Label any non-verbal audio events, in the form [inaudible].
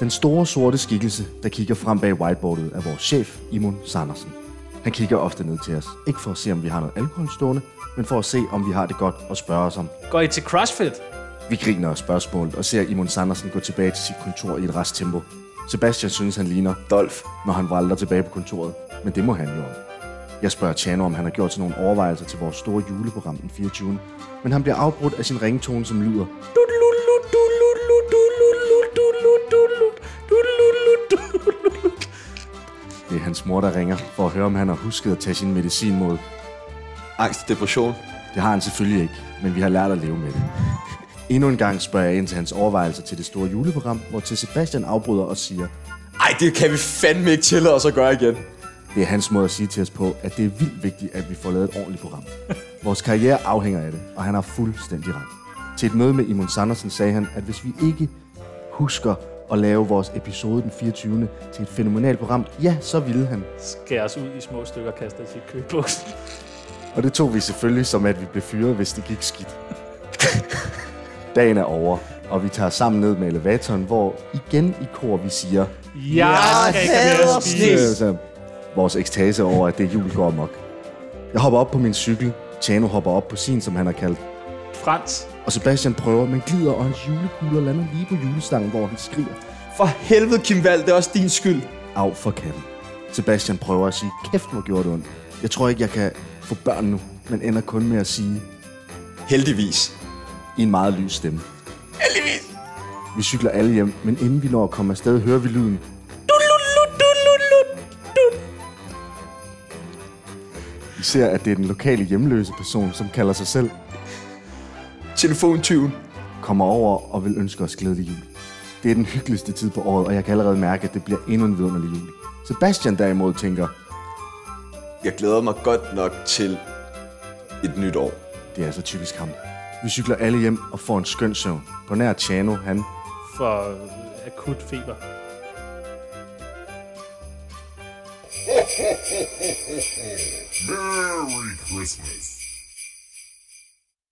Den store sorte skikkelse, der kigger frem bag whiteboardet, er vores chef, Imon Sandersen. Han kigger ofte ned til os. Ikke for at se, om vi har noget alkohol stående, men for at se, om vi har det godt og spørge os om. Går I til CrossFit? Vi griner af spørgsmålet og ser Imon Sandersen gå tilbage til sit kontor i et rest tempo. Sebastian synes, han ligner Dolf, når han vralder tilbage på kontoret. Men det må han jo om. Jeg spørger Chano, om han har gjort sig nogle overvejelser til vores store juleprogram den 24. Men han bliver afbrudt af sin ringtone, som lyder... Det hans mor, der ringer for at høre, om han har husket at tage sin medicin mod. Angst depression. Det har han selvfølgelig ikke, men vi har lært at leve med det. Endnu en gang spørger jeg ind til hans overvejelser til det store juleprogram, hvor til Sebastian afbryder og siger, Ej, det kan vi fandme ikke tillade os at gøre igen. det er hans måde at sige til os på, at det er vildt vigtigt, at vi får lavet et ordentligt program. Vores karriere afhænger af det, og han har fuldstændig ret. Til et møde med Imon Sandersen sagde han, at hvis vi ikke husker at lave vores episode den 24. til et fænomenalt program, ja, så ville han. Skæres ud i små stykker og kastet i kødbuksen. Og det tog vi selvfølgelig som, at vi blev fyret, hvis det gik skidt. Dagen er over, og vi tager sammen ned med elevatoren, hvor igen i kor vi siger, Jeg skal ikke have mere at spise. så vores ekstase over, at det jul går amok. Jeg hopper op på min cykel, Tjano hopper op på sin, som han har kaldt, Frans. Og Sebastian prøver, men glider, og hans julekugler lander lige på julestangen, hvor han skriger, For helvede, Kim Wall, det er også din skyld. af for katten. Sebastian prøver at sige, kæft hvor gjorde det ondt. Jeg tror ikke, jeg kan få børn nu, men ender kun med at sige, Heldigvis. i en meget lys stemme. Heldigvis. Vi cykler alle hjem, men inden vi når at komme afsted, hører vi lyden. Vi ser, at det er den lokale hjemløse person, som kalder sig selv, Telefontyven. kommer over og vil ønske os glædelig jul. Det er den hyggeligste tid på året, og jeg kan allerede mærke, at det bliver endnu en vidunderlig jul. Sebastian derimod tænker, Jeg glæder mig godt nok til et nyt år. det er altså typisk ham. Vi cykler alle hjem og får en skøn søvn. På nær Chano, han For akut feber. [laughs] Merry Christmas.